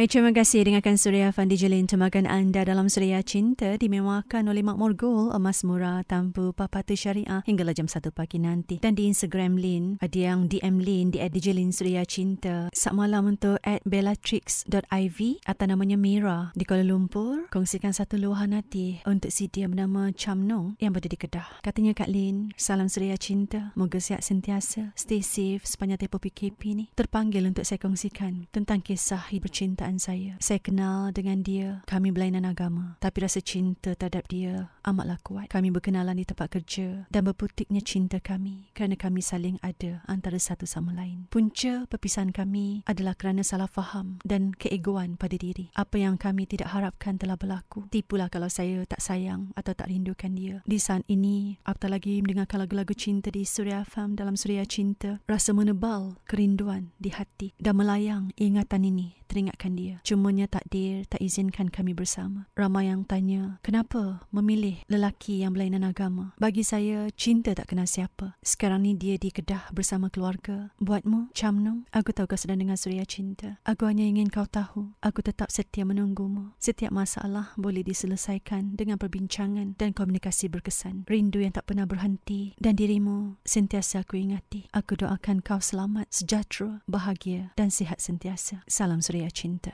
Hai, terima kasih dengarkan Suria Fandi Jelin temakan anda dalam Suria Cinta dimewahkan oleh Makmur Gold, emas murah tanpa papatu syariah hingga jam 1 pagi nanti. Dan di Instagram Lin, ada yang DM Lin di Jelin Suria Cinta. Saat malam untuk at bellatrix.iv atau namanya Mira di Kuala Lumpur. Kongsikan satu luahan hati untuk si dia bernama Cham Nong yang berada di Kedah. Katanya Kak Lin, salam Suria Cinta. Moga sihat sentiasa. Stay safe sepanjang tempoh PKP ni. Terpanggil untuk saya kongsikan tentang kisah hidup cinta perasaan saya. Saya kenal dengan dia. Kami berlainan agama. Tapi rasa cinta terhadap dia amatlah kuat. Kami berkenalan di tempat kerja dan berputiknya cinta kami kerana kami saling ada antara satu sama lain. Punca perpisahan kami adalah kerana salah faham dan keegoan pada diri. Apa yang kami tidak harapkan telah berlaku. Tipulah kalau saya tak sayang atau tak rindukan dia. Di saat ini, apatah lagi mendengarkan lagu-lagu cinta di Surya Farm dalam Surya Cinta, rasa menebal kerinduan di hati dan melayang ingatan ini teringatkan dia. Cumanya takdir tak izinkan kami bersama. Ramai yang tanya, kenapa memilih lelaki yang berlainan agama? Bagi saya, cinta tak kenal siapa. Sekarang ni dia di Kedah bersama keluarga. Buatmu, Chamnong, aku tahu kau sedang dengan suria cinta. Aku hanya ingin kau tahu, aku tetap setia menunggumu. Setiap masalah boleh diselesaikan dengan perbincangan dan komunikasi berkesan. Rindu yang tak pernah berhenti dan dirimu sentiasa aku ingati. Aku doakan kau selamat, sejahtera, bahagia dan sihat sentiasa. Salam suria cinta.